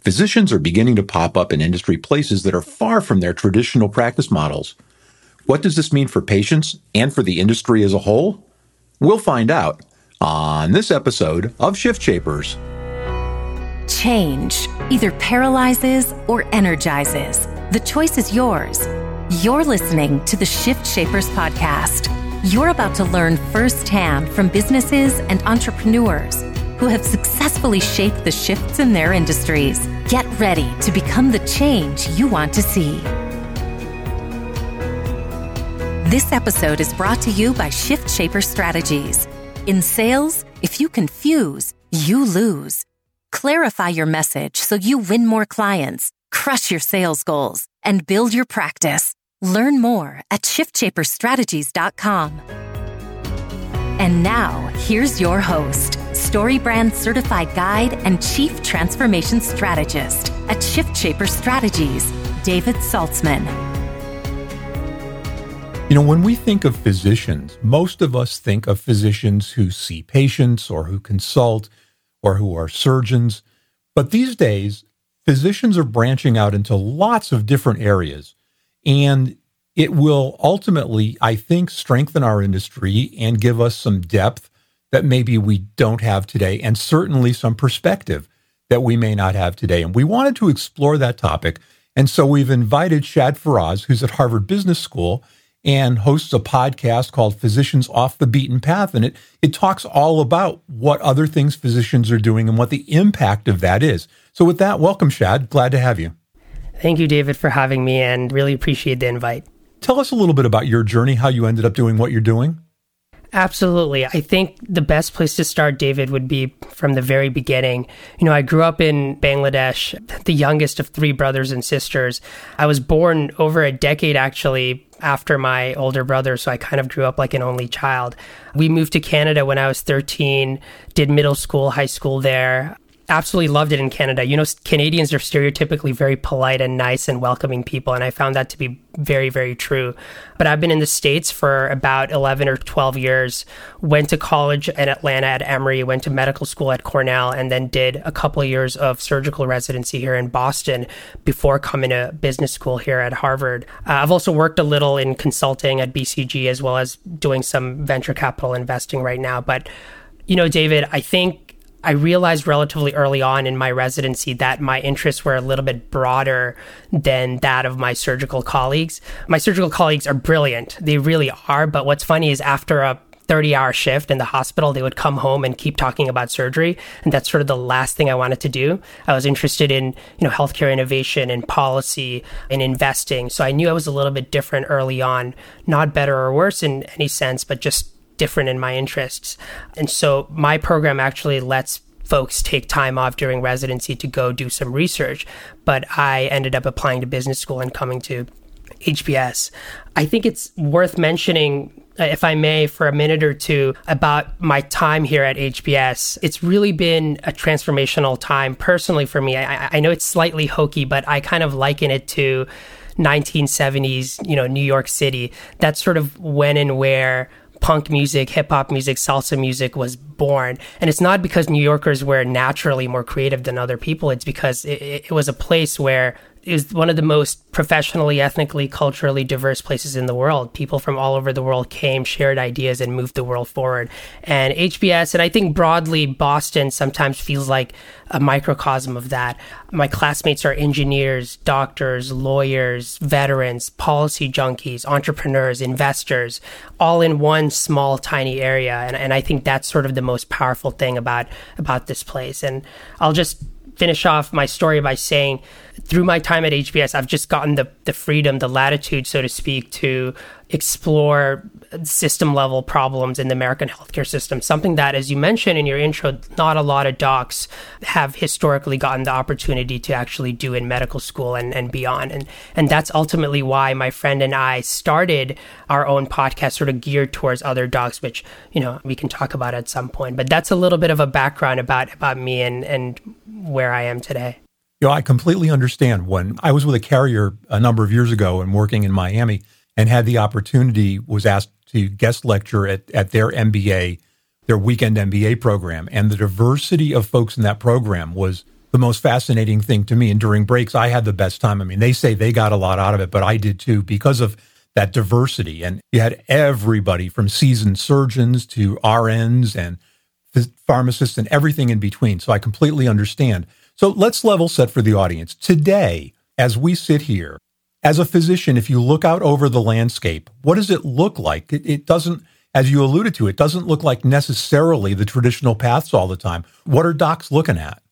physicians are beginning to pop up in industry places that are far from their traditional practice models. What does this mean for patients and for the industry as a whole? We'll find out on this episode of Shift Shapers. Change either paralyzes or energizes. The choice is yours. You're listening to the Shift Shapers podcast. You're about to learn firsthand from businesses and entrepreneurs who have successfully shaped the shifts in their industries. Get ready to become the change you want to see. This episode is brought to you by Shift Shaper Strategies. In sales, if you confuse, you lose. Clarify your message so you win more clients, crush your sales goals, and build your practice. Learn more at shiftshaperstrategies.com. And now, here's your host, StoryBrand certified guide and chief transformation strategist at Shift Shaper Strategies, David Saltzman. You know, when we think of physicians, most of us think of physicians who see patients or who consult or who are surgeons. But these days, physicians are branching out into lots of different areas. And it will ultimately, I think, strengthen our industry and give us some depth that maybe we don't have today, and certainly some perspective that we may not have today. And we wanted to explore that topic. And so we've invited Shad Faraz, who's at Harvard Business School and hosts a podcast called Physicians Off the Beaten Path. And it, it talks all about what other things physicians are doing and what the impact of that is. So, with that, welcome, Shad. Glad to have you. Thank you, David, for having me and really appreciate the invite. Tell us a little bit about your journey, how you ended up doing what you're doing. Absolutely. I think the best place to start, David, would be from the very beginning. You know, I grew up in Bangladesh, the youngest of three brothers and sisters. I was born over a decade, actually, after my older brother, so I kind of grew up like an only child. We moved to Canada when I was 13, did middle school, high school there absolutely loved it in Canada. You know, Canadians are stereotypically very polite and nice and welcoming people, and I found that to be very, very true. But I've been in the States for about 11 or 12 years, went to college in Atlanta at Emory, went to medical school at Cornell, and then did a couple of years of surgical residency here in Boston before coming to business school here at Harvard. Uh, I've also worked a little in consulting at BCG as well as doing some venture capital investing right now. But, you know, David, I think I realized relatively early on in my residency that my interests were a little bit broader than that of my surgical colleagues. My surgical colleagues are brilliant. They really are. But what's funny is after a 30 hour shift in the hospital, they would come home and keep talking about surgery. And that's sort of the last thing I wanted to do. I was interested in, you know, healthcare innovation and policy and investing. So I knew I was a little bit different early on, not better or worse in any sense, but just different in my interests. And so my program actually lets folks take time off during residency to go do some research. But I ended up applying to business school and coming to HBS. I think it's worth mentioning uh, if I may, for a minute or two about my time here at HBS. It's really been a transformational time personally for me. I, I, know it's slightly hokey, but I kind of liken it to 1970s, you know, New York City. That's sort of when and where punk music, hip hop music, salsa music was born. And it's not because New Yorkers were naturally more creative than other people. It's because it, it was a place where is one of the most professionally, ethnically, culturally diverse places in the world. People from all over the world came, shared ideas, and moved the world forward. And HBS, and I think broadly, Boston sometimes feels like a microcosm of that. My classmates are engineers, doctors, lawyers, veterans, policy junkies, entrepreneurs, investors, all in one small, tiny area. And, and I think that's sort of the most powerful thing about about this place. And I'll just finish off my story by saying through my time at HBS, I've just gotten the, the freedom, the latitude, so to speak, to explore system level problems in the American healthcare system. Something that, as you mentioned in your intro, not a lot of docs have historically gotten the opportunity to actually do in medical school and, and beyond. And, and that's ultimately why my friend and I started our own podcast, sort of geared towards other docs, which, you know, we can talk about at some point. But that's a little bit of a background about, about me and, and where I am today. You know, I completely understand. When I was with a carrier a number of years ago and working in Miami and had the opportunity, was asked to guest lecture at, at their MBA, their weekend MBA program. And the diversity of folks in that program was the most fascinating thing to me. And during breaks, I had the best time. I mean, they say they got a lot out of it, but I did too because of that diversity. And you had everybody from seasoned surgeons to RNs and pharmacists and everything in between. So I completely understand. So let's level set for the audience. Today, as we sit here, as a physician, if you look out over the landscape, what does it look like? It, it, doesn't, as you alluded to, it doesn't look like necessarily the traditional paths all the time. What are docs looking at?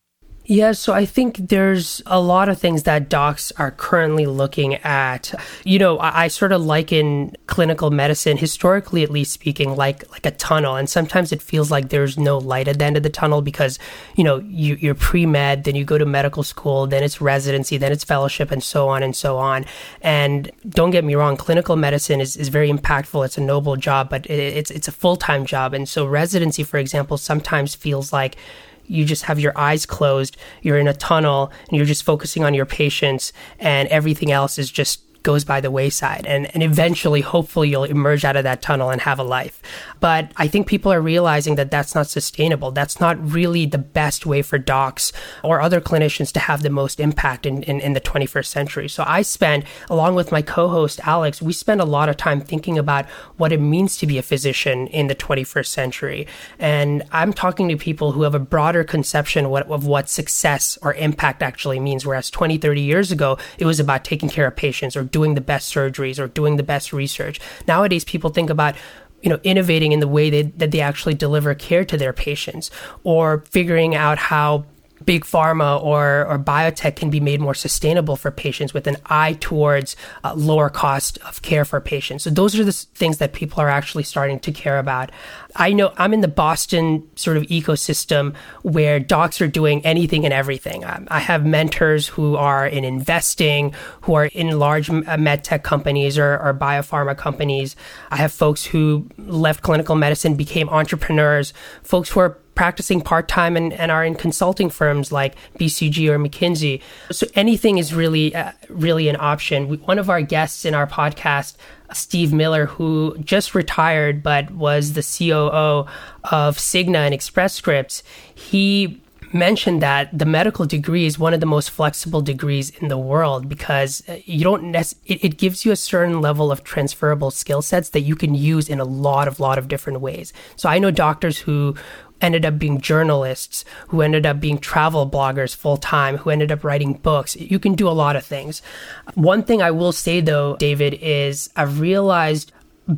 Yeah, so I think there's a lot of things that docs are currently looking at. You know, I, I, sort of liken clinical medicine, historically at least speaking, like like a tunnel, and sometimes it feels like there's no light at the end of the tunnel because you know you, you're pre med, then you go to medical school, then it's residency, then it's fellowship, and so on and so on. And don't get me wrong, clinical medicine is, is very impactful. It's a noble job, but it, it's it's a full time job, and so residency, for example, sometimes feels like you just have your eyes closed, you're in a tunnel, and you're just focusing on your patients, and everything else is just goes by the wayside and, and eventually hopefully you'll emerge out of that tunnel and have a life. But i think people are realizing that that's not sustainable. That's not really the best way for docs or other clinicians to have the most impact in, in, in the 21st century. So i spend along with my co-host alex we spend a lot of time thinking about what it means to be a physician in the 21st century. And i'm talking to people who have a broader conception of what, of what success or impact actually means whereas 20 30 years ago it was about taking care of patients or doing the best surgeries or doing the best research. Nowadays, people think about you know innovating in the way they, that they actually deliver care to their patients or figuring out how big pharma or, or biotech can be made more sustainable for patients with an eye towards uh, lower cost of care for patients. So those are the things that people are actually starting to care about. I know I'm in the Boston sort of ecosystem where docs are doing anything and everything. Um, I have mentors who are in investing, who are in large uh, med tech companies or, or biopharma companies. I have folks who left clinical medicine, became entrepreneurs, folks who are practicing part time and, and are in consulting firms like BCG or McKinsey. So anything is really, uh, really an option. We, one of our guests in our podcast, Steve Miller, who just retired but was the COO of Cigna and Express Scripts, he mentioned that the medical degree is one of the most flexible degrees in the world because uh, you don't nec- it, it gives you a certain level of transferable skill sets that you can use in a lot of lot of different ways. So I know doctors who ended up being journalists, who ended up being travel bloggers full time, who ended up writing books. You can do a lot of things. One thing I will say though, David, is I've realized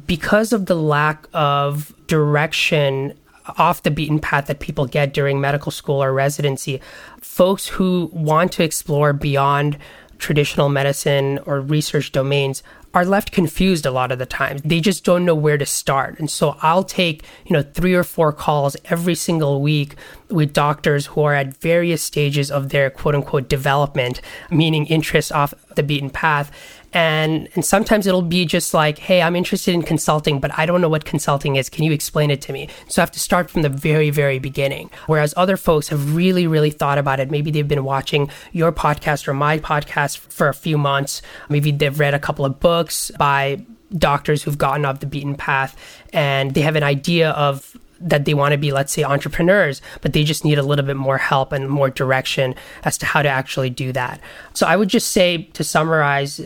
because of the lack of direction off the beaten path that people get during medical school or residency, folks who want to explore beyond traditional medicine or research domains are left confused a lot of the time. They just don't know where to start. And so I'll take, you know, three or four calls every single week with doctors who are at various stages of their quote unquote development, meaning interest off the beaten path and and sometimes it'll be just like hey i'm interested in consulting but i don't know what consulting is. Can you explain it to me? So i have to start from the very very beginning. Whereas other folks have really really thought about it. Maybe they've been watching your podcast or my podcast for a few months. Maybe they've read a couple of books by doctors who've gotten off the beaten path. And they have an idea of that they want to be, let's say, entrepreneurs, but they just need a little bit more help and more direction as to how to actually do that. So I would just say to summarize,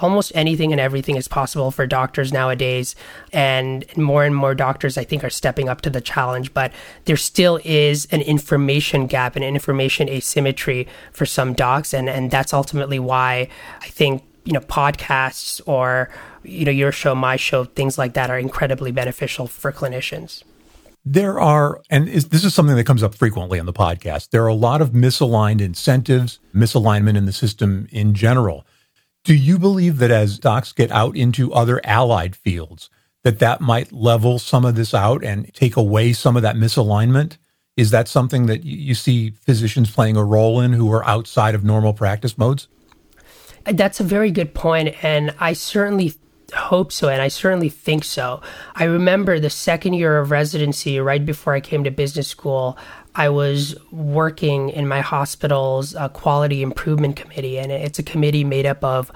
almost anything and everything is possible for doctors nowadays. And more and more doctors, I think, are stepping up to the challenge. But there still is an information gap and an information asymmetry for some docs. And, and that's ultimately why I think, you know, podcasts or, you know, your show, my show, things like that are incredibly beneficial for clinicians. There are, and this is something that comes up frequently on the podcast, there are a lot of misaligned incentives, misalignment in the system in general. Do you believe that as docs get out into other allied fields, that that might level some of this out and take away some of that misalignment? Is that something that you see physicians playing a role in who are outside of normal practice modes? That's a very good point, and I certainly hope so, and I certainly think so. I remember the second year of residency, right before I came to business school, I was working in my hospital's uh, quality improvement committee, and it's a committee made up of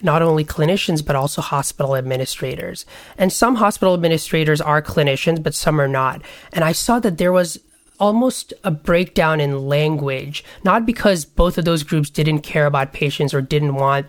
not only clinicians but also hospital administrators. And some hospital administrators are clinicians, but some are not. And I saw that there was almost a breakdown in language, not because both of those groups didn't care about patients or didn't want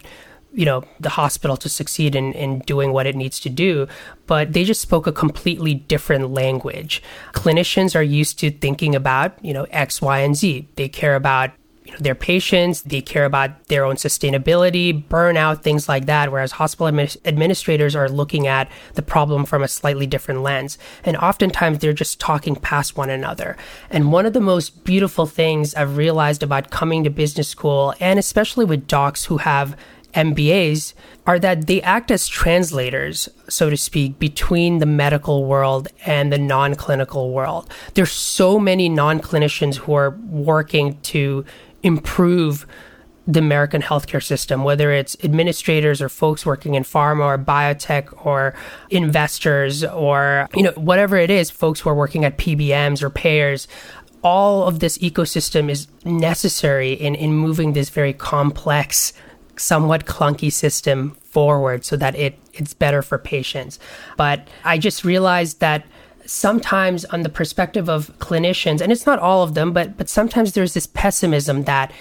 you know the hospital to succeed in, in doing what it needs to do but they just spoke a completely different language clinicians are used to thinking about you know x y and z they care about you know, their patients, they care about their own sustainability, burnout, things like that. Whereas hospital administ- administrators are looking at the problem from a slightly different lens. And oftentimes they're just talking past one another. And one of the most beautiful things I've realized about coming to business school, and especially with docs who have MBAs are that they act as translators, so to speak, between the medical world and the non clinical world. There's so many non clinicians who are working to improve the American healthcare system, whether it's administrators or folks working in pharma or biotech or investors or, you know, whatever it is, folks who are working at PBMs or payers. All of this ecosystem is necessary in, in moving this very complex somewhat clunky system forward so that it it's better for patients. But I just realized that sometimes on the perspective of clinicians and it's not all of them but but sometimes there's this pessimism that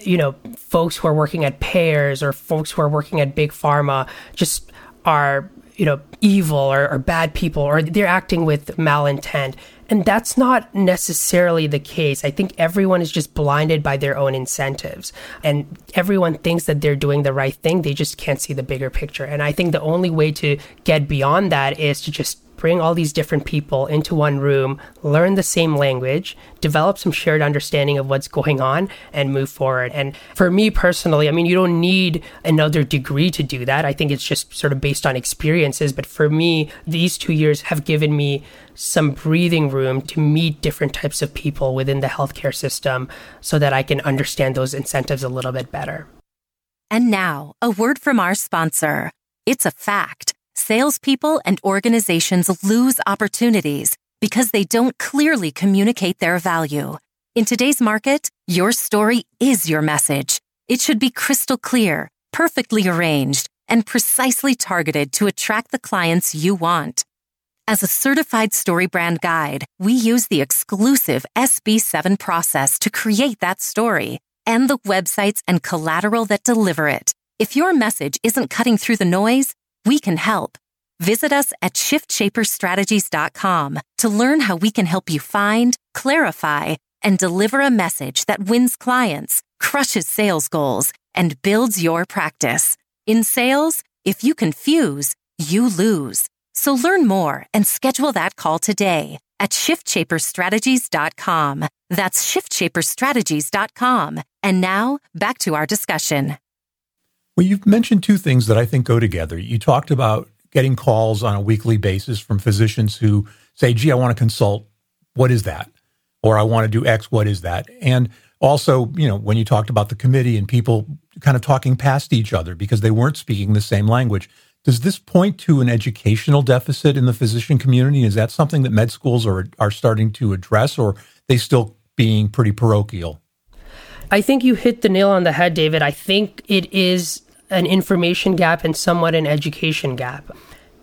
you know folks who are working at payers or folks who are working at big pharma just are you know evil or, or bad people or they're acting with malintent and that's not necessarily the case. I think everyone is just blinded by their own incentives. And everyone thinks that they're doing the right thing. They just can't see the bigger picture. And I think the only way to get beyond that is to just bring all these different people into one room, learn the same language, develop some shared understanding of what's going on, and move forward. And for me personally, I mean, you don't need another degree to do that. I think it's just sort of based on experiences. But for me, these two years have given me some breathing room to meet different types of people within the healthcare system so that I can understand those incentives a little bit better. And now, a word from our sponsor. It's a fact salespeople and organizations lose opportunities because they don't clearly communicate their value. In today's market, your story is your message. It should be crystal clear, perfectly arranged, and precisely targeted to attract the clients you want. As a certified StoryBrand guide, we use the exclusive SB7 process to create that story and the websites and collateral that deliver it. If your message isn't cutting through the noise, we can help. Visit us at shiftshaperstrategies.com to learn how we can help you find, clarify, and deliver a message that wins clients, crushes sales goals, and builds your practice. In sales, if you confuse, you lose. So learn more and schedule that call today at shiftshaperstrategies.com. That's shiftshaperstrategies.com. And now back to our discussion. Well, you've mentioned two things that I think go together. You talked about getting calls on a weekly basis from physicians who say, gee, I want to consult. What is that? Or I want to do X. What is that? And also, you know, when you talked about the committee and people kind of talking past each other because they weren't speaking the same language. Does this point to an educational deficit in the physician community? Is that something that med schools are are starting to address, or they still being pretty parochial? I think you hit the nail on the head, David. I think it is an information gap and somewhat an education gap.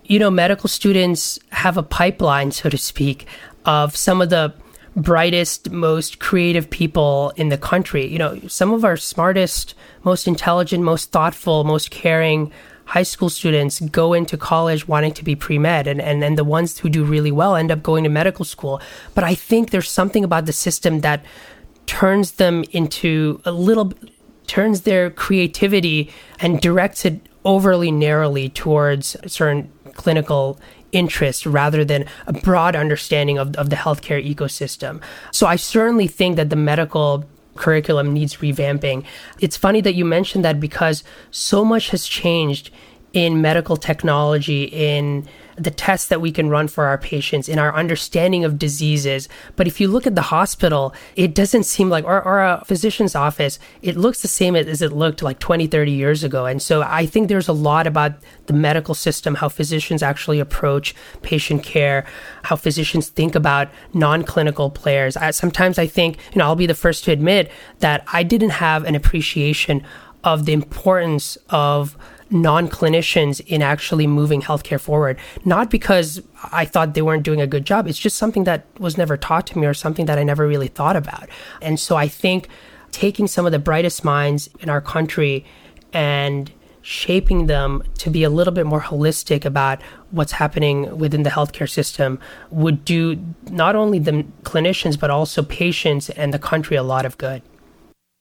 You know, medical students have a pipeline, so to speak, of some of the brightest, most creative people in the country. You know, some of our smartest, most intelligent, most thoughtful, most caring high school students go into college wanting to be pre med, and, and, and the ones who do really well end up going to medical school. But I think there's something about the system that turns them into a little turns their creativity and directs it overly narrowly towards certain clinical interest rather than a broad understanding of, of the healthcare ecosystem. So I certainly think that the medical curriculum needs revamping. It's funny that you mentioned that because so much has changed in medical technology, in the tests that we can run for our patients, in our understanding of diseases. But if you look at the hospital, it doesn't seem like, or, a physician's office, it looks the same as it looked like 20, 30 years ago. And so I think there's a lot about the medical system, how physicians actually approach patient care, how physicians think about non clinical players. I, sometimes I think, you know, I'll be the first to admit that I didn't have an appreciation of the importance of non clinicians in actually moving healthcare forward. Not because I thought they weren't doing a good job, it's just something that was never taught to me or something that I never really thought about. And so I think taking some of the brightest minds in our country and shaping them to be a little bit more holistic about what's happening within the healthcare system would do not only the clinicians but also patients and the country a lot of good.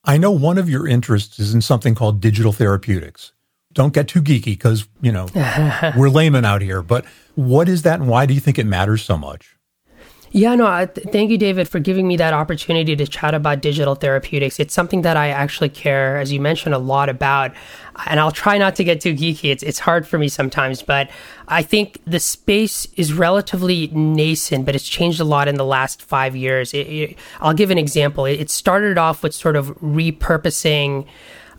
I know one of your interests is in something called digital therapeutics. Don't get too geeky because, you know, we're laymen out here, but what is that and why do you think it matters so much? Yeah, no, I, th- thank you, David, for giving me that opportunity to chat about digital therapeutics. It's something that I actually care, as you mentioned, a lot about. And I'll try not to get too geeky. It's, it's hard for me sometimes, but I think the space is relatively nascent, but it's changed a lot in the last five years. It, it, I'll give an example. It, it started off with sort of repurposing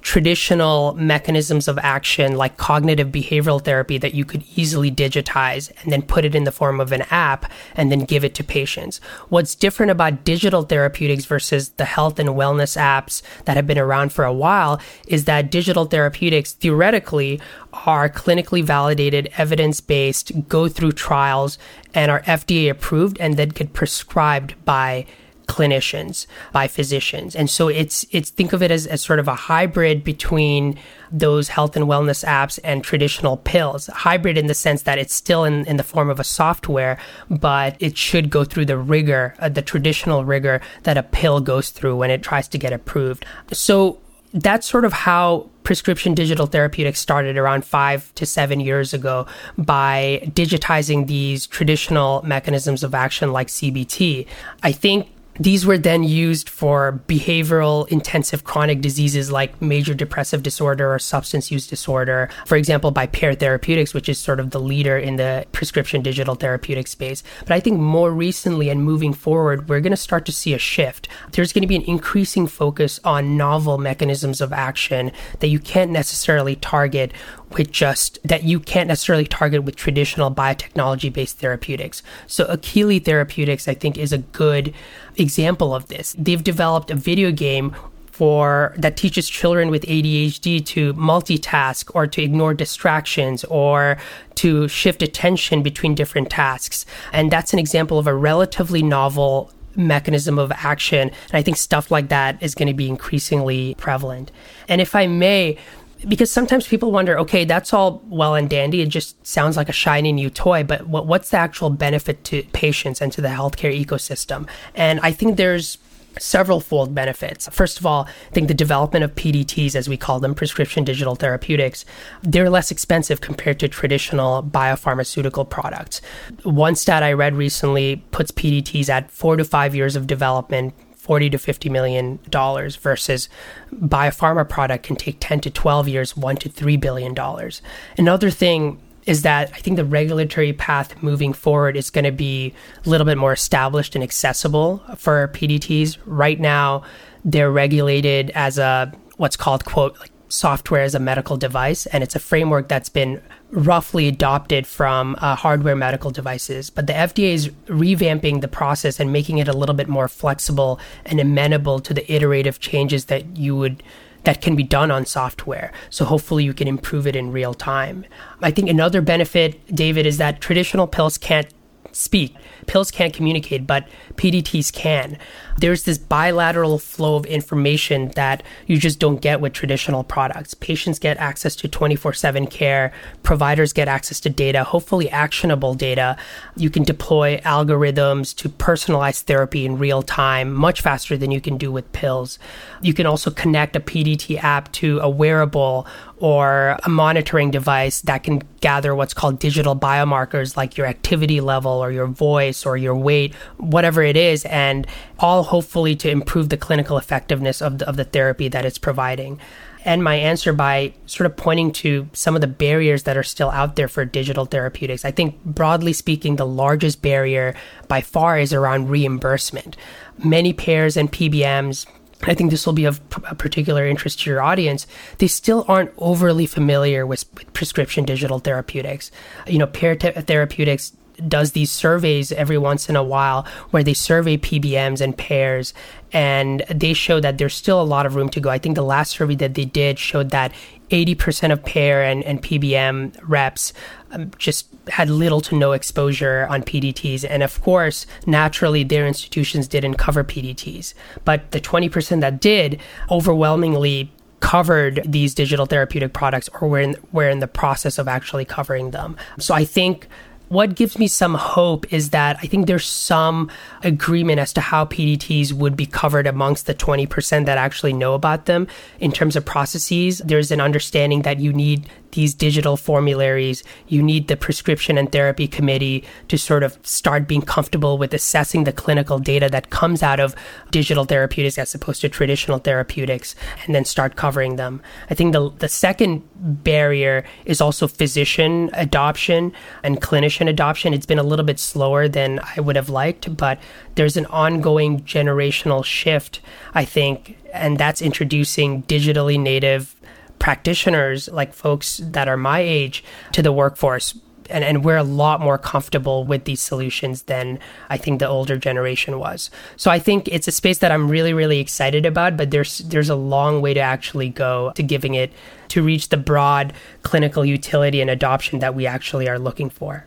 traditional mechanisms of action like cognitive behavioral therapy that you could easily digitize and then put it in the form of an app and then give it to patients. What's different about digital therapeutics versus the health and wellness apps that have been around for a while is that digital therapeutics theoretically are clinically validated, evidence based, go through trials, and are FDA approved and then get prescribed by clinicians, by physicians. And so it's it's think of it as, as sort of a hybrid between those health and wellness apps and traditional pills. Hybrid in the sense that it's still in, in the form of a software, but it should go through the rigor, uh, the traditional rigor that a pill goes through when it tries to get approved. So that's sort of how prescription digital therapeutics started around five to seven years ago by digitizing these traditional mechanisms of action like CBT. I think these were then used for behavioral intensive chronic diseases like major depressive disorder or substance use disorder, for example, by Pear Therapeutics, which is sort of the leader in the prescription digital therapeutic space. But I think more recently and moving forward, we're going to start to see a shift. There's going to be an increasing focus on novel mechanisms of action that you can't necessarily target with just that you can't necessarily target with traditional biotechnology based therapeutics. So Akili Therapeutics, I think, is a good example of this. They've developed a video game for that teaches children with ADHD to multitask or to ignore distractions or to shift attention between different tasks. And that's an example of a relatively novel mechanism of action. And I think stuff like that is going to be increasingly prevalent. And if I may, because sometimes people wonder, okay, that's all well and dandy. It just sounds like a shiny new toy, but what, what's the actual benefit to patients and to the healthcare ecosystem? And I think there's several fold benefits. First of all, I think the development of PDTs, as we call them, prescription digital therapeutics, they're less expensive compared to traditional biopharmaceutical products. One stat I read recently puts PDTs at four to five years of development 40 to 50 million dollars versus biopharma product can take 10 to 12 years 1 to 3 billion dollars another thing is that I think the regulatory path moving forward is going to be a little bit more established and accessible for PDTs. Right now, they're regulated as a what's called quote like software as a medical device, and it's a framework that's been roughly adopted from uh, hardware medical devices. But the FDA is revamping the process and making it a little bit more flexible and amenable to the iterative changes that you would that can be done on software. So hopefully you can improve it in real time. I think another benefit, David, is that traditional pills can't speak. Pills can't communicate, but PDTs can. There's this bilateral flow of information that you just don't get with traditional products. Patients get access to 24 7 care, providers get access to data, hopefully actionable data. You can deploy algorithms to personalize therapy in real time, much faster than you can do with pills. You can also connect a PDT app to a wearable or a monitoring device that can gather what's called digital biomarkers like your activity level or your voice or your weight, whatever it is, and all hopefully to improve the clinical effectiveness of the, of the therapy that it's providing. And my answer by sort of pointing to some of the barriers that are still out there for digital therapeutics. I think, broadly speaking, the largest barrier by far is around reimbursement. Many payers and PBMs, I think this will be of particular interest to your audience. They still aren't overly familiar with, prescription digital therapeutics. You know, Pear Therapeutics does these surveys every once in a while where they survey PBMs and payers and they show that there's still a lot of room to go. I think the last survey that they did showed that 80% of payer and, and PBM reps um, just had little to no exposure on PDTs. And of course, naturally, their institutions didn't cover PDTs. But the 20% that did overwhelmingly covered these digital therapeutic products or were in, were in the process of actually covering them. So I think what gives me some hope is that I think there's some agreement as to how PDTs would be covered amongst the 20% that actually know about them in terms of processes. There's an understanding that you need these digital formularies, you need the prescription and therapy committee to sort of start being comfortable with assessing the clinical data that comes out of digital therapeutics as opposed to traditional therapeutics and then start covering them. I think the, the second barrier is also physician adoption and clinician adoption. It's been a little bit slower than I would have liked, but there's an ongoing generational shift, I think, and that's introducing digitally native practitioners, like folks that are my age, to the workforce. And, and we're a lot more comfortable with these solutions than I think the older generation was. So I think it's a space that I'm really, really excited about, but there's there's a long way to actually go to giving it to reach the broad clinical utility and adoption that we actually are looking for.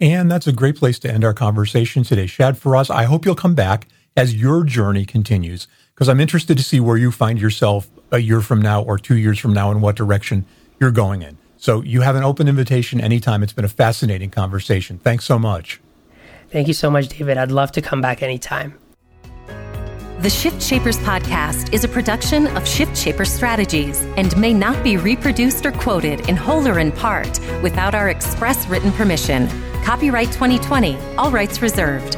And that's a great place to end our conversation today. Shad Faraz, I hope you'll come back as your journey continues, because I'm interested to see where you find yourself a year from now or two years from now and what direction you're going in. So you have an open invitation anytime. It's been a fascinating conversation. Thanks so much. Thank you so much, David. I'd love to come back anytime. The Shift Shapers podcast is a production of Shift Shaper Strategies and may not be reproduced or quoted in whole or in part without our express written permission. Copyright 2020, all rights reserved.